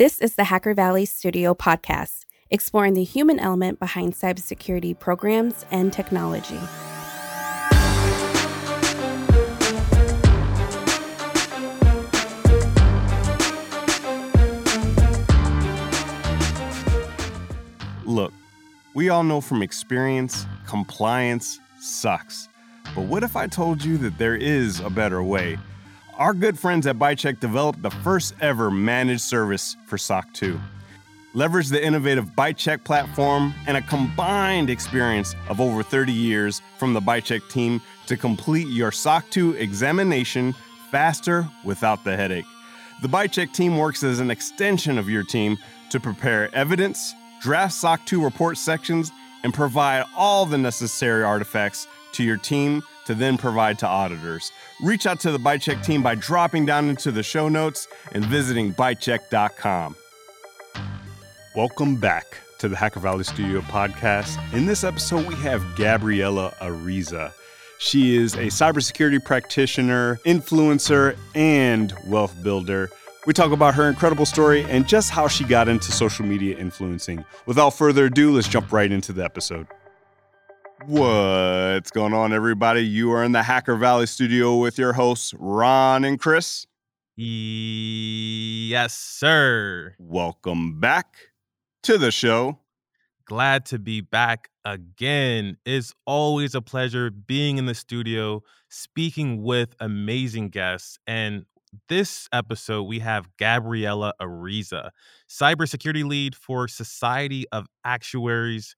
This is the Hacker Valley Studio podcast, exploring the human element behind cybersecurity programs and technology. Look, we all know from experience, compliance sucks. But what if I told you that there is a better way? Our good friends at ByteChek developed the first ever managed service for SOC 2. Leverage the innovative ByteChek platform and a combined experience of over 30 years from the ByteChek team to complete your SOC 2 examination faster without the headache. The ByteChek team works as an extension of your team to prepare evidence, draft SOC 2 report sections, and provide all the necessary artifacts to your team to then provide to auditors. Reach out to the ByteChek team by dropping down into the show notes and visiting ByteChek.com. Welcome back to the Hacker Valley Studio podcast. In this episode, we have Gabriela Ariza. She is a cybersecurity practitioner, influencer, and wealth builder. We talk about her incredible story and just how she got into social media influencing. Without further ado, let's jump right into the episode. What's going on, everybody? You are in the Hacker Valley studio with your hosts, Ron and Chris. Yes, sir. Welcome back to the show. Glad to be back again. It's always a pleasure being in the studio, speaking with amazing guests. And this episode, we have Gabriela Ariza, cybersecurity lead for Society of Actuaries.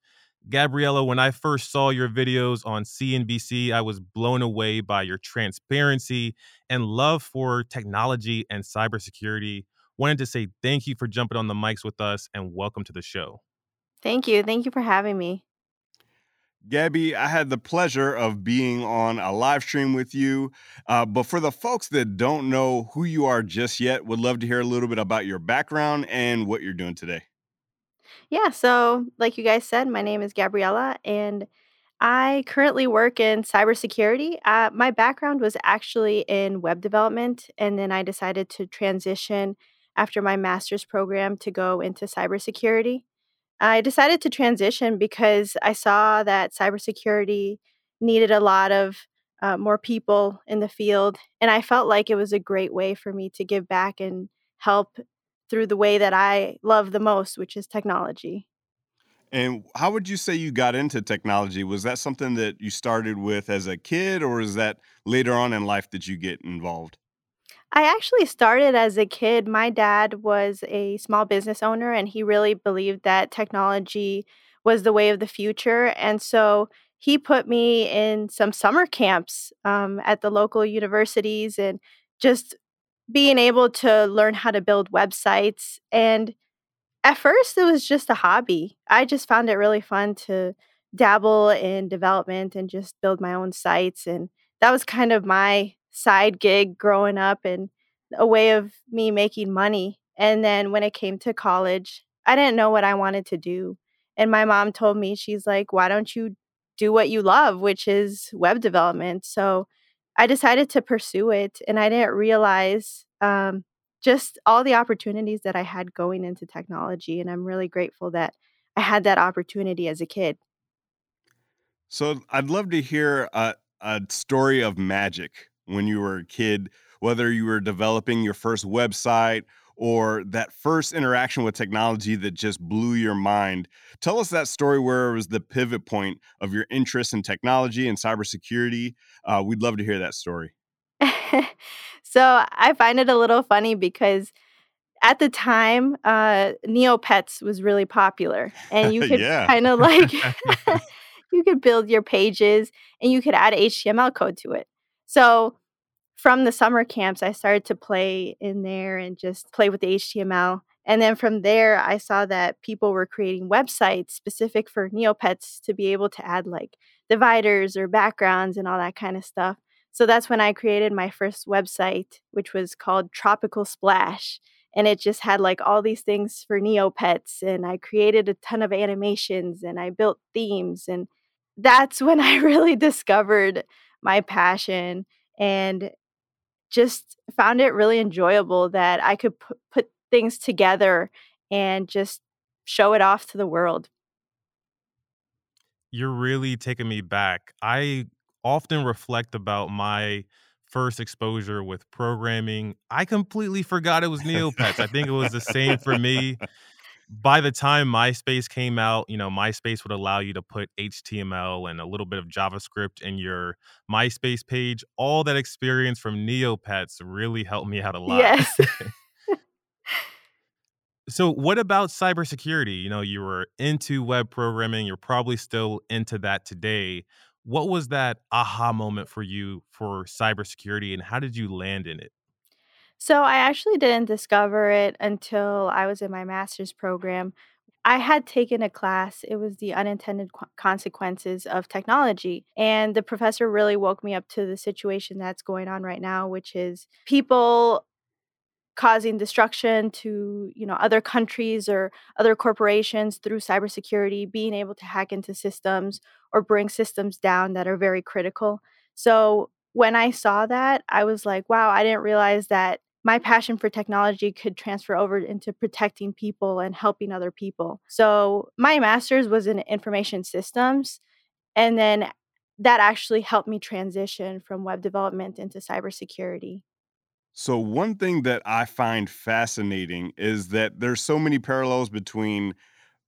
Gabriela, when I first saw your videos on CNBC, I was blown away by your transparency and love for technology and cybersecurity. Wanted to say thank you for jumping on the mics with us and welcome to the show. Thank you. Thank you for having me. Gabby, I had the pleasure of being on a live stream with you. Uh, but for the folks that don't know who you are just yet, would love to hear a little bit about your background and what you're doing today. Yeah, so like you guys said, my name is Gabriela, and I currently work in cybersecurity. Uh, my background was actually in web development, and then I decided to transition after my master's program to go into cybersecurity. I decided to transition because I saw that cybersecurity needed a lot of uh, more people in the field, and I felt like it was a great way for me to give back and help through the way that I love the most, which is technology. And how would you say you got into technology? Was that something that you started with as a kid, or is that later on in life that you get involved? I actually started as a kid. My dad was a small business owner, and he really believed that technology was the way of the future. And so he put me in some summer camps um, at the local universities and just being able to learn how to build websites. And at first, it was just a hobby. I just found it really fun to dabble in development and just build my own sites. And that was kind of my side gig growing up and a way of me making money. And then when it came to college, I didn't know what I wanted to do. And my mom told me, she's like, why don't you do what you love, which is web development? So I decided to pursue it, and I didn't realize um, just all the opportunities that I had going into technology. And I'm really grateful that I had that opportunity as a kid. So I'd love to hear a, a story of magic when you were a kid, whether you were developing your first website or that first interaction with technology that just blew your mind. Tell us that story where it was the pivot point of your interest in technology and cybersecurity. Uh, we'd love to hear that story. so I find it a little funny because at the time, uh, Neopets was really popular, and you could kind of like you could build your pages and you could add HTML code to it. So from the summer camps, I started to play in there and just play with the HTML. And then from there, I saw that people were creating websites specific for Neopets to be able to add like dividers or backgrounds and all that kind of stuff. So that's when I created my first website, which was called Tropical Splash. And it just had like all these things for Neopets. And I created a ton of animations and I built themes. And that's when I really discovered my passion and just found it really enjoyable that I could put, put things together and just show it off to the world. You're really taking me back. I often reflect about my first exposure with programming. I completely forgot it was Neopets. I think it was the same for me. By the time MySpace came out, you know, MySpace would allow you to put HTML and a little bit of JavaScript in your MySpace page. All that experience from Neopets really helped me out a lot. Yes. So, what about cybersecurity? You know, you were into web programming, you're probably still into that today. What was that aha moment for you for cybersecurity and how did you land in it? So I actually didn't discover it until I was in my master's program. I had taken a class, it was the unintended qu- consequences of technology. And the professor really woke me up to the situation that's going on right now, which is people causing destruction to you know other countries or other corporations through cybersecurity being able to hack into systems or bring systems down that are very critical so when i saw that i was like wow i didn't realize that my passion for technology could transfer over into protecting people and helping other people so my master's was in information systems and then that actually helped me transition from web development into cybersecurity So one thing that I find fascinating is that there's so many parallels between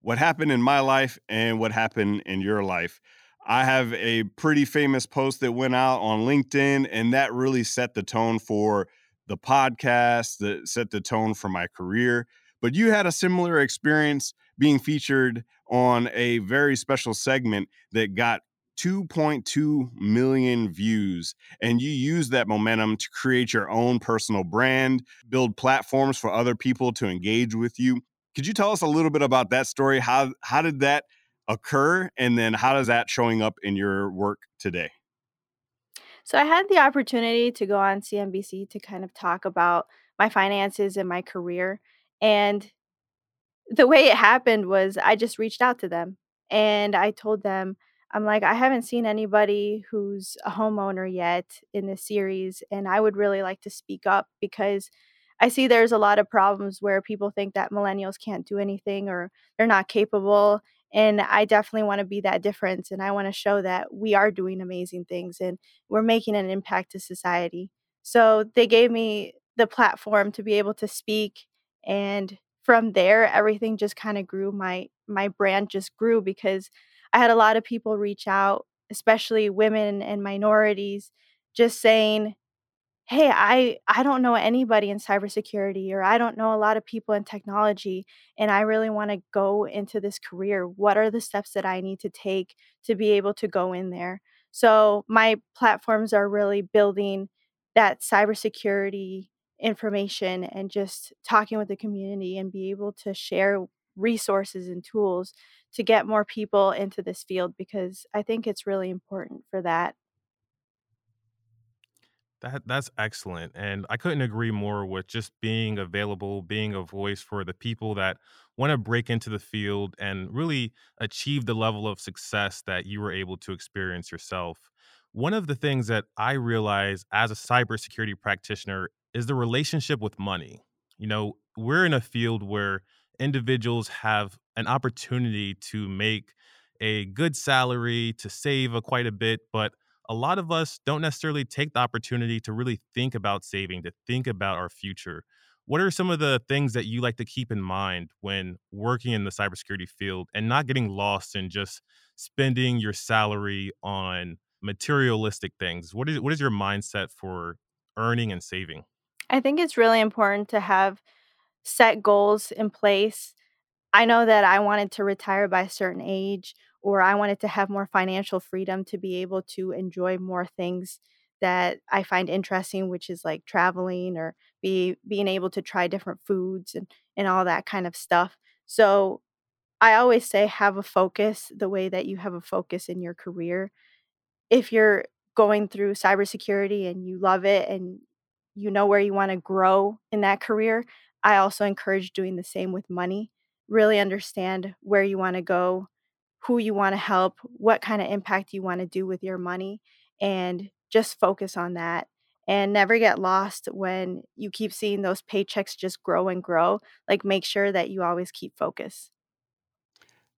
what happened in my life and what happened in your life. I have a pretty famous post that went out on LinkedIn, and that really set the tone for the podcast, that set the tone for my career. But you had a similar experience being featured on a very special segment that got 2.2 million views. And you use that momentum to create your own personal brand, build platforms for other people to engage with you. Could you tell us a little bit about that story? How how did that occur? And then how does that showing up in your work today? So I had the opportunity to go on CNBC to kind of talk about my finances and my career. And the way it happened was I just reached out to them and I told them, I'm like, I haven't seen anybody who's a homeowner yet in this series, and I would really like to speak up because I see there's a lot of problems where people think that millennials can't do anything or they're not capable. And I definitely want to be that difference. And I want to show that we are doing amazing things and we're making an impact to society. So they gave me the platform to be able to speak. And from there, everything just kind of grew. My my brand just grew because I had a lot of people reach out, especially women and minorities, just saying, hey i i don't know anybody in cybersecurity or i don't know a lot of people in technology and i really want to go into this career what are the steps that i need to take to be able to go in there? So my platforms are really building that cybersecurity information and just talking with the community and be able to share resources and tools to get more people into this field because i think it's really important for that That that's excellent, and I couldn't agree more with just being available, being a voice for the people that want to break into the field and really achieve the level of success that you were able to experience yourself. One of the things that I realize as a cybersecurity practitioner is the relationship with money. You know, we're in a field where individuals have an opportunity to make a good salary, to save a quite a bit, but a lot of us don't necessarily take the opportunity to really think about saving, to think about our future. What are some of the things that you like to keep in mind when working in the cybersecurity field and not getting lost in just spending your salary on materialistic things? What is what is your mindset for earning and saving? i think it's really important to have set goals in place I know that I wanted to retire by a certain age, or I wanted to have more financial freedom to be able to enjoy more things that I find interesting, which is like traveling or be being able to try different foods and and all that kind of stuff. So I always say have a focus the way that you have a focus in your career if you're going through cybersecurity and you love it and you know where you want to grow in that career, I also encourage doing the same with money. Really understand where you want to go, who you want to help, what kind of impact you want to do with your money, and just focus on that. and never get lost when you keep seeing those paychecks just grow and grow. Like, make sure that you always keep focus.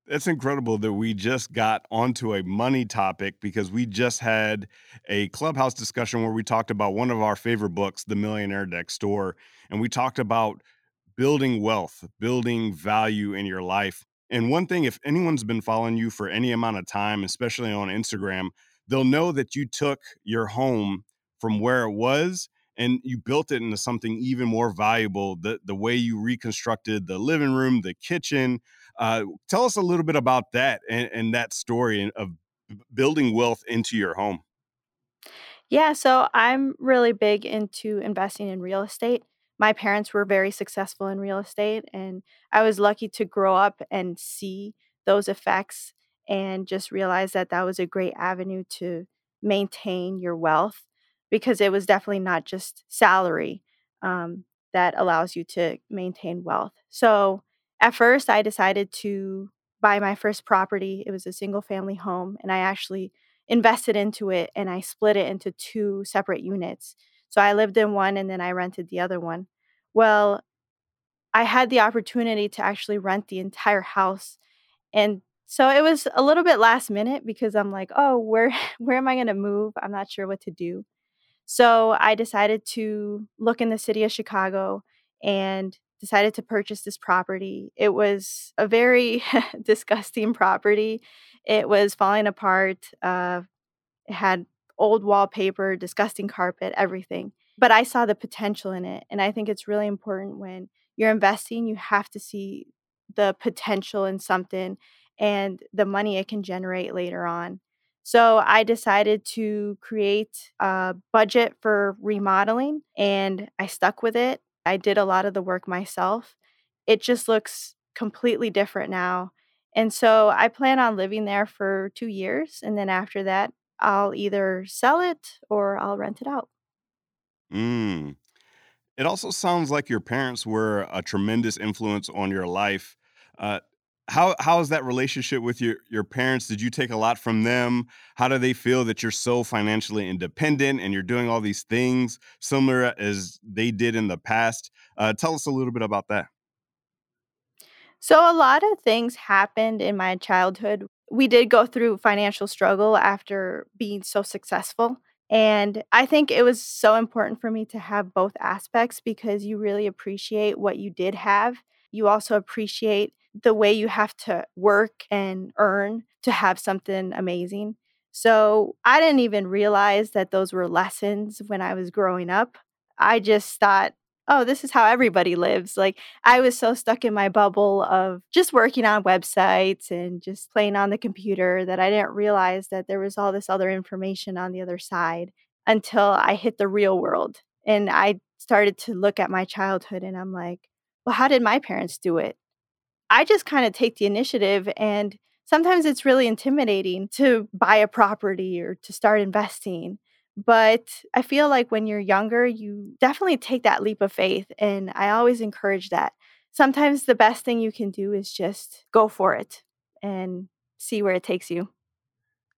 It's incredible that we just got onto a money topic because we just had a clubhouse discussion where we talked about one of our favorite books, The Millionaire Next Door. And we talked about building wealth, building value in your life. And one thing, if anyone's been following you for any amount of time, especially on Instagram, they'll know that you took your home from where it was and you built it into something even more valuable. The the way you reconstructed the living room, the kitchen. Uh, tell us a little bit about that and, and that story of building wealth into your home. Yeah, so I'm really big into investing in real estate. My parents were very successful in real estate, and I was lucky to grow up and see those effects and just realize that that was a great avenue to maintain your wealth because it was definitely not just salary um, that allows you to maintain wealth. So at first, I decided to buy my first property. It was a single family home, and I actually invested into it and I split it into two separate units. So I lived in one and then I rented the other one. Well, I had the opportunity to actually rent the entire house. And so it was a little bit last minute because I'm like, "Oh, where where am I going to move? I'm not sure what to do." So I decided to look in the city of Chicago and decided to purchase this property. It was a very disgusting property. It was falling apart. Uh, it had old wallpaper, disgusting carpet, everything. But I saw the potential in it. And I think it's really important when you're investing, you have to see the potential in something and the money it can generate later on. So I decided to create a budget for remodeling and I stuck with it. I did a lot of the work myself. It just looks completely different now. And so I plan on living there for two years. And then after that, I'll either sell it or I'll rent it out. Mm. It also sounds like your parents were a tremendous influence on your life. Uh, how how is that relationship with your your parents? Did you take a lot from them? How do they feel that you're so financially independent and you're doing all these things similar as they did in the past? Uh, tell us a little bit about that. So, a lot of things happened in my childhood. We did go through financial struggle after being so successful. And I think it was so important for me to have both aspects because you really appreciate what you did have. You also appreciate the way you have to work and earn to have something amazing. So I didn't even realize that those were lessons when I was growing up. I just thought, oh, this is how everybody lives. Like I was so stuck in my bubble of just working on websites and just playing on the computer that I didn't realize that there was all this other information on the other side until I hit the real world. And I started to look at my childhood and I'm like, well, how did my parents do it? I just kind of take the initiative and sometimes it's really intimidating to buy a property or to start investing. But I feel like when you're younger, you definitely take that leap of faith. And I always encourage that. Sometimes the best thing you can do is just go for it and see where it takes you.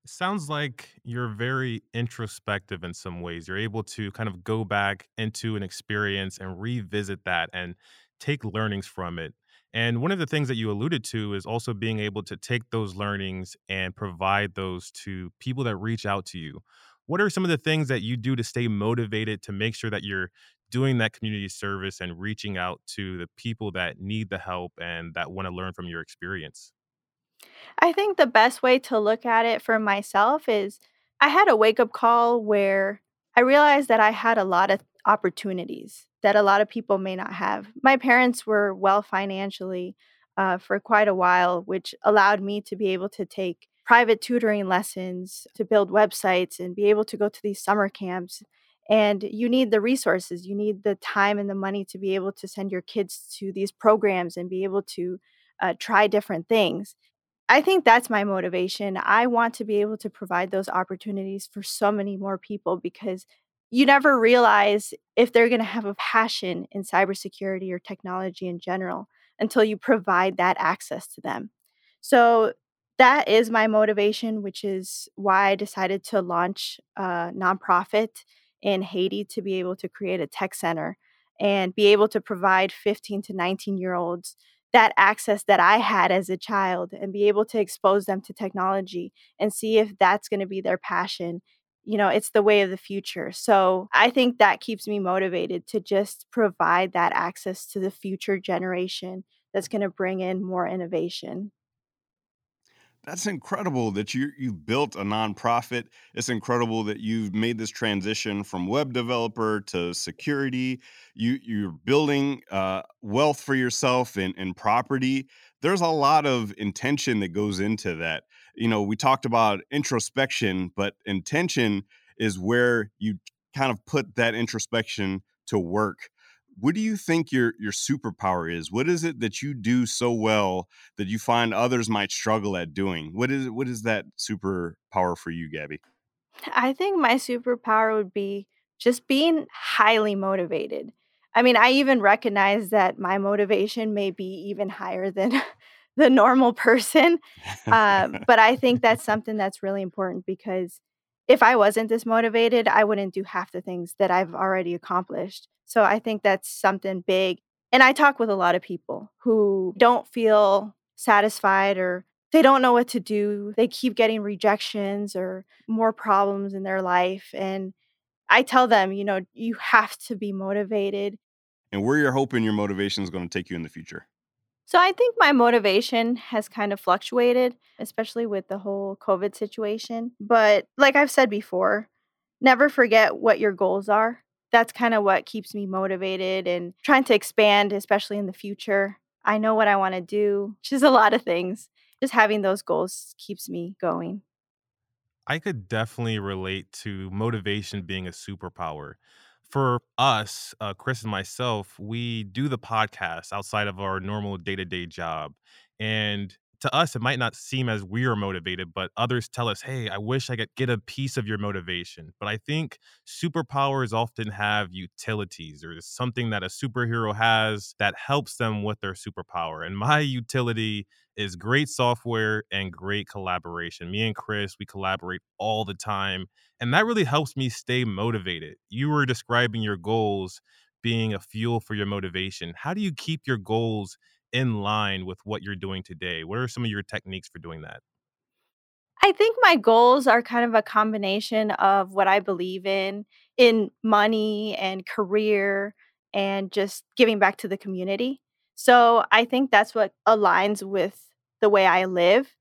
Sounds like you're very introspective in some ways. You're able to kind of go back into an experience and revisit that and take learnings from it. And one of the things that you alluded to is also being able to take those learnings and provide those to people that reach out to you. What are some of the things that you do to stay motivated to make sure that you're doing that community service and reaching out to the people that need the help and that want to learn from your experience? I think the best way to look at it for myself is I had a wake up call where I realized that I had a lot of opportunities that a lot of people may not have. My parents were well financially uh, for quite a while, which allowed me to be able to take private tutoring lessons, to build websites, and be able to go to these summer camps. And you need the resources, you need the time and the money to be able to send your kids to these programs and be able to uh, try different things. I think that's my motivation. I want to be able to provide those opportunities for so many more people because you never realize if they're going to have a passion in cybersecurity or technology in general until you provide that access to them. So that is my motivation, which is why I decided to launch a nonprofit in Haiti to be able to create a tech center and be able to provide 15 to 19 year olds that access that I had as a child and be able to expose them to technology and see if that's going to be their passion. You know, it's the way of the future. So I think that keeps me motivated to just provide that access to the future generation that's going to bring in more innovation. That's incredible that you you built a nonprofit. It's incredible that you've made this transition from web developer to security. You you're building uh, wealth for yourself and, and property. There's a lot of intention that goes into that. You know, we talked about introspection, but intention is where you kind of put that introspection to work what do you think your your superpower is? What is it that you do so well that you find others might struggle at doing? What is what is that superpower for you, Gabby? I think my superpower would be just being highly motivated. I mean, I even recognize that my motivation may be even higher than the normal person. Uh, but I think that's something that's really important because if I wasn't this motivated, I wouldn't do half the things that I've already accomplished. So I think that's something big. And I talk with a lot of people who don't feel satisfied or they don't know what to do. They keep getting rejections or more problems in their life. And I tell them, you know, you have to be motivated. And where you're hoping your motivation is going to take you in the future? So I think my motivation has kind of fluctuated, especially with the whole COVID situation. But like I've said before, never forget what your goals are. That's kind of what keeps me motivated and trying to expand, especially in the future. I know what I want to do, which is a lot of things. Just having those goals keeps me going. I could definitely relate to motivation being a superpower for us, uh, Chris and myself, we do the podcast outside of our normal day to day job. And to us, it might not seem as we are motivated, but others tell us, hey, I wish I could get a piece of your motivation. But I think superpowers often have utilities or something that a superhero has that helps them with their superpower. And my utility is great software and great collaboration. Me and Chris, we collaborate all the time. And that really helps me stay motivated. You were describing your goals being a fuel for your motivation. How do you keep your goals in line with what you're doing today? What are some of your techniques for doing that? I think my goals are kind of a combination of what I believe in, in money and career, and just giving back to the community. So I think that's what aligns with the way I live.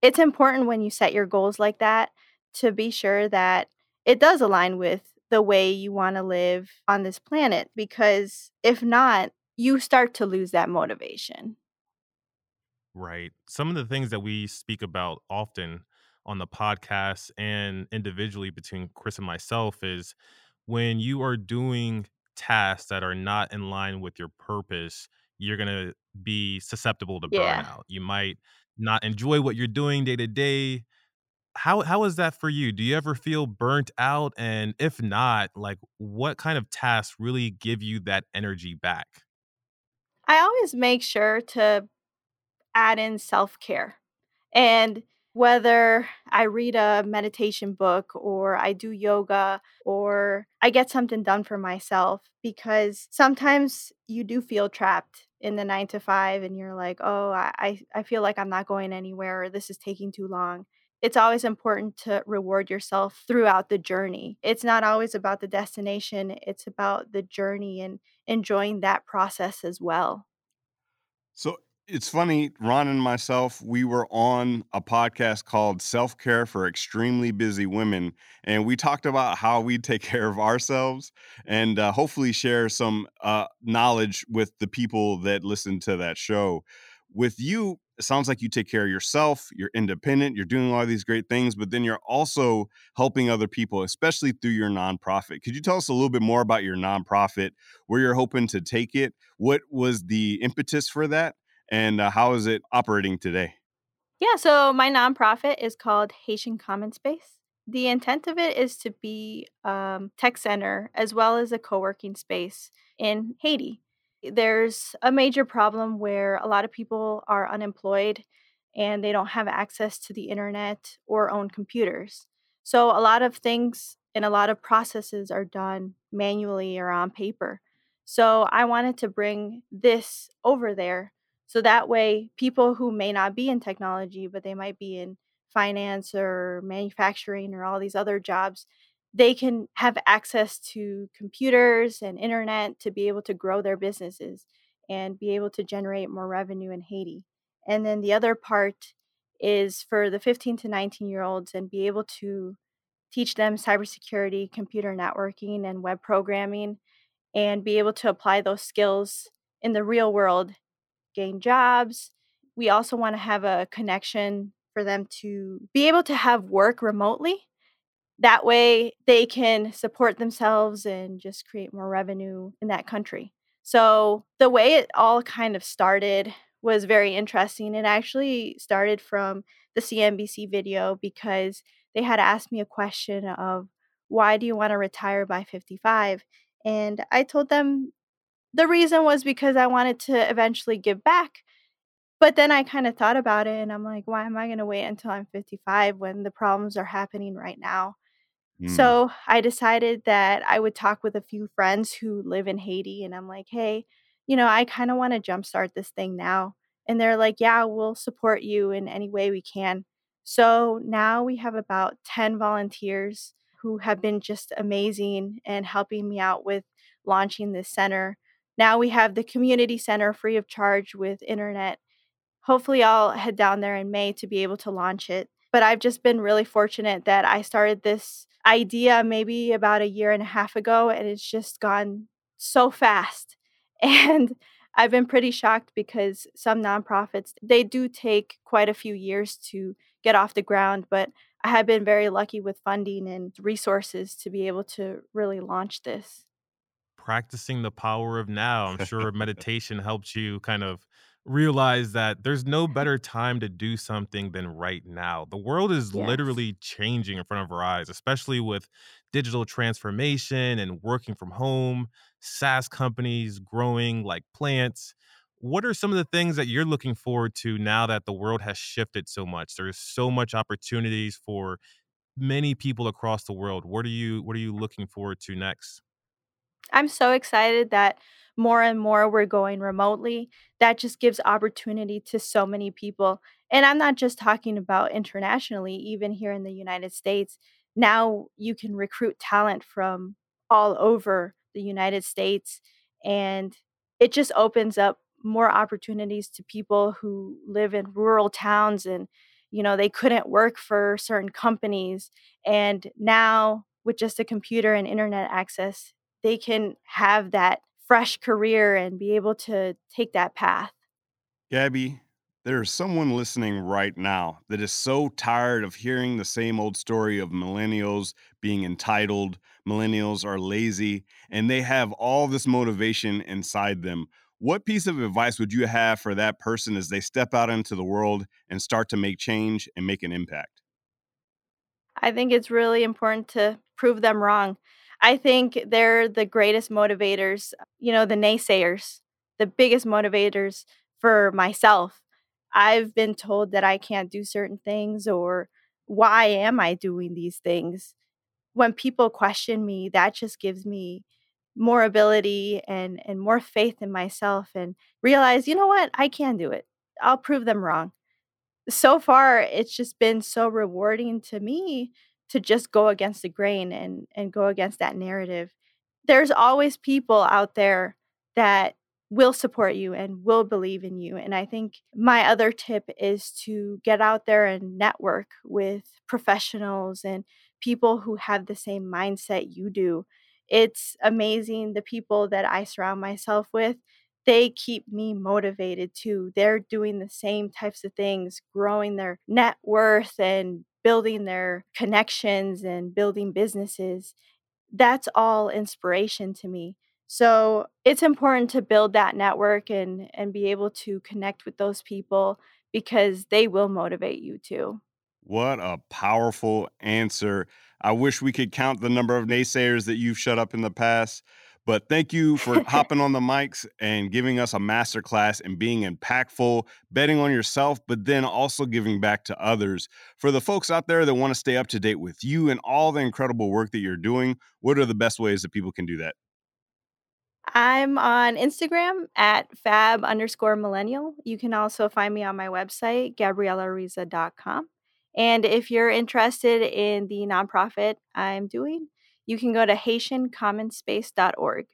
It's important when you set your goals like that to be sure that it does align with the way you want to live on this planet because if not, you start to lose that motivation. Right. Some of the things that we speak about often on the podcast and individually between Chris and myself is when you are doing tasks that are not in line with your purpose, you're going to be susceptible to Yeah. burnout. You might not enjoy what you're doing day to day. How how is that for you? Do you ever feel burnt out and if not, like what kind of tasks really give you that energy back? I always make sure to add in self care. And whether I read a meditation book or I do yoga or I get something done for myself, because sometimes you do feel trapped in the nine to five and you're like, oh, I, I feel like I'm not going anywhere or this is taking too long. It's always important to reward yourself throughout the journey. It's not always about the destination, it's about the journey and enjoying that process as well. So it's funny, Ron and myself, we were on a podcast called Self Care for Extremely Busy Women. And we talked about how we take care of ourselves and uh, hopefully share some uh, knowledge with the people that listen to that show. With you, it sounds like you take care of yourself, you're independent, you're doing all these great things, but then you're also helping other people, especially through your nonprofit. Could you tell us a little bit more about your nonprofit, where you're hoping to take it? What was the impetus for that? And uh, how is it operating today? Yeah, so my nonprofit is called Haitian Common Space. The intent of it is to be um, tech center as well as a co-working space in Haiti. There's a major problem where a lot of people are unemployed and they don't have access to the internet or own computers. So a lot of things and a lot of processes are done manually or on paper. So I wanted to bring this over there so that way people who may not be in technology, but they might be in finance or manufacturing or all these other jobs, they can have access to computers and internet to be able to grow their businesses and be able to generate more revenue in Haiti. And then the other part is for the 15 to 19 year olds and be able to teach them cybersecurity, computer networking, and web programming, and be able to apply those skills in the real world, gain jobs. We also want to have a connection for them to be able to have work remotely. That way, they can support themselves and just create more revenue in that country. So, the way it all kind of started was very interesting. It actually started from the CNBC video because they had asked me a question of why do you want to retire by 55? And I told them the reason was because I wanted to eventually give back. But then I kind of thought about it and I'm like, why am I going to wait until I'm 55 when the problems are happening right now? Mm. So I decided that I would talk with a few friends who live in Haiti and I'm like, hey, you know, I kind of want to jumpstart this thing now. And they're like, yeah, we'll support you in any way we can. So now we have about 10 volunteers who have been just amazing and helping me out with launching this center. Now we have the community center free of charge with internet. Hopefully, I'll head down there in May to be able to launch it. But I've just been really fortunate that I started this idea maybe about a year and a half ago, and it's just gone so fast. And I've been pretty shocked because some nonprofits, they do take quite a few years to get off the ground, but I have been very lucky with funding and resources to be able to really launch this. Practicing the power of now. I'm sure meditation helps you kind of realize that there's no better time to do something than right now. The world is Yes. literally changing in front of our eyes, especially with digital transformation and working from home, SaaS companies growing like plants. What are some of the things that you're looking forward to now that the world has shifted so much? There's so much opportunities for many people across the world. What are you what are you looking forward to next? I'm so excited that more and more we're going remotely. That just gives opportunity to so many people. And I'm not just talking about internationally, even here in the United States. Now you can recruit talent from all over the United States. And it just opens up more opportunities to people who live in rural towns and, you know, they couldn't work for certain companies. And now with just a computer and internet access, they can have that fresh career and be able to take that path. Gabby, there's someone listening right now that is so tired of hearing the same old story of millennials being entitled, millennials are lazy, and they have all this motivation inside them. What piece of advice would you have for that person as they step out into the world and start to make change and make an impact? I think it's really important to prove them wrong. I think they're the greatest motivators, you know, the naysayers, the biggest motivators for myself. I've been told that I can't do certain things or why am I doing these things? When people question me, that just gives me more ability and and more faith in myself and realize, you know what? I can do it. I'll prove them wrong so far it's just been so rewarding to me to just go against the grain and and go against that narrative there's always people out there that will support you and will believe in you and i think my other tip is to get out there and network with professionals and people who have the same mindset you do it's amazing the people that i surround myself with they keep me motivated too. They're doing the same types of things, growing their net worth and building their connections and building businesses. That's all inspiration to me. So it's important to build that network and and be able to connect with those people because they will motivate you too. What a powerful answer. I wish we could count the number of naysayers that you've shut up in the past, But thank you for hopping on the mics and giving us a masterclass and being impactful, betting on yourself, but then also giving back to others. For the folks out there that want to stay up to date with you and all the incredible work that you're doing, what are the best ways that people can do that? I'm on Instagram at fab underscore millennial. You can also find me on my website, gabrielariza.com. And if you're interested in the nonprofit I'm doing, you can go to HaitianCommonspace.org.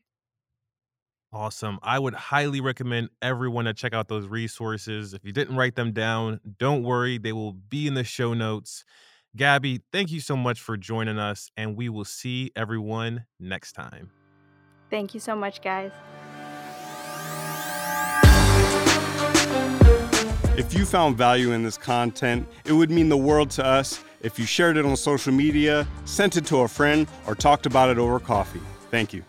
Awesome. I would highly recommend everyone to check out those resources. If you didn't write them down, don't worry, they will be in the show notes. Gabby, thank you so much for joining us, and we will see everyone next time. Thank you so much, guys. If you found value in this content, it would mean the world to us if you shared it on social media, sent it to a friend, or talked about it over coffee. Thank you.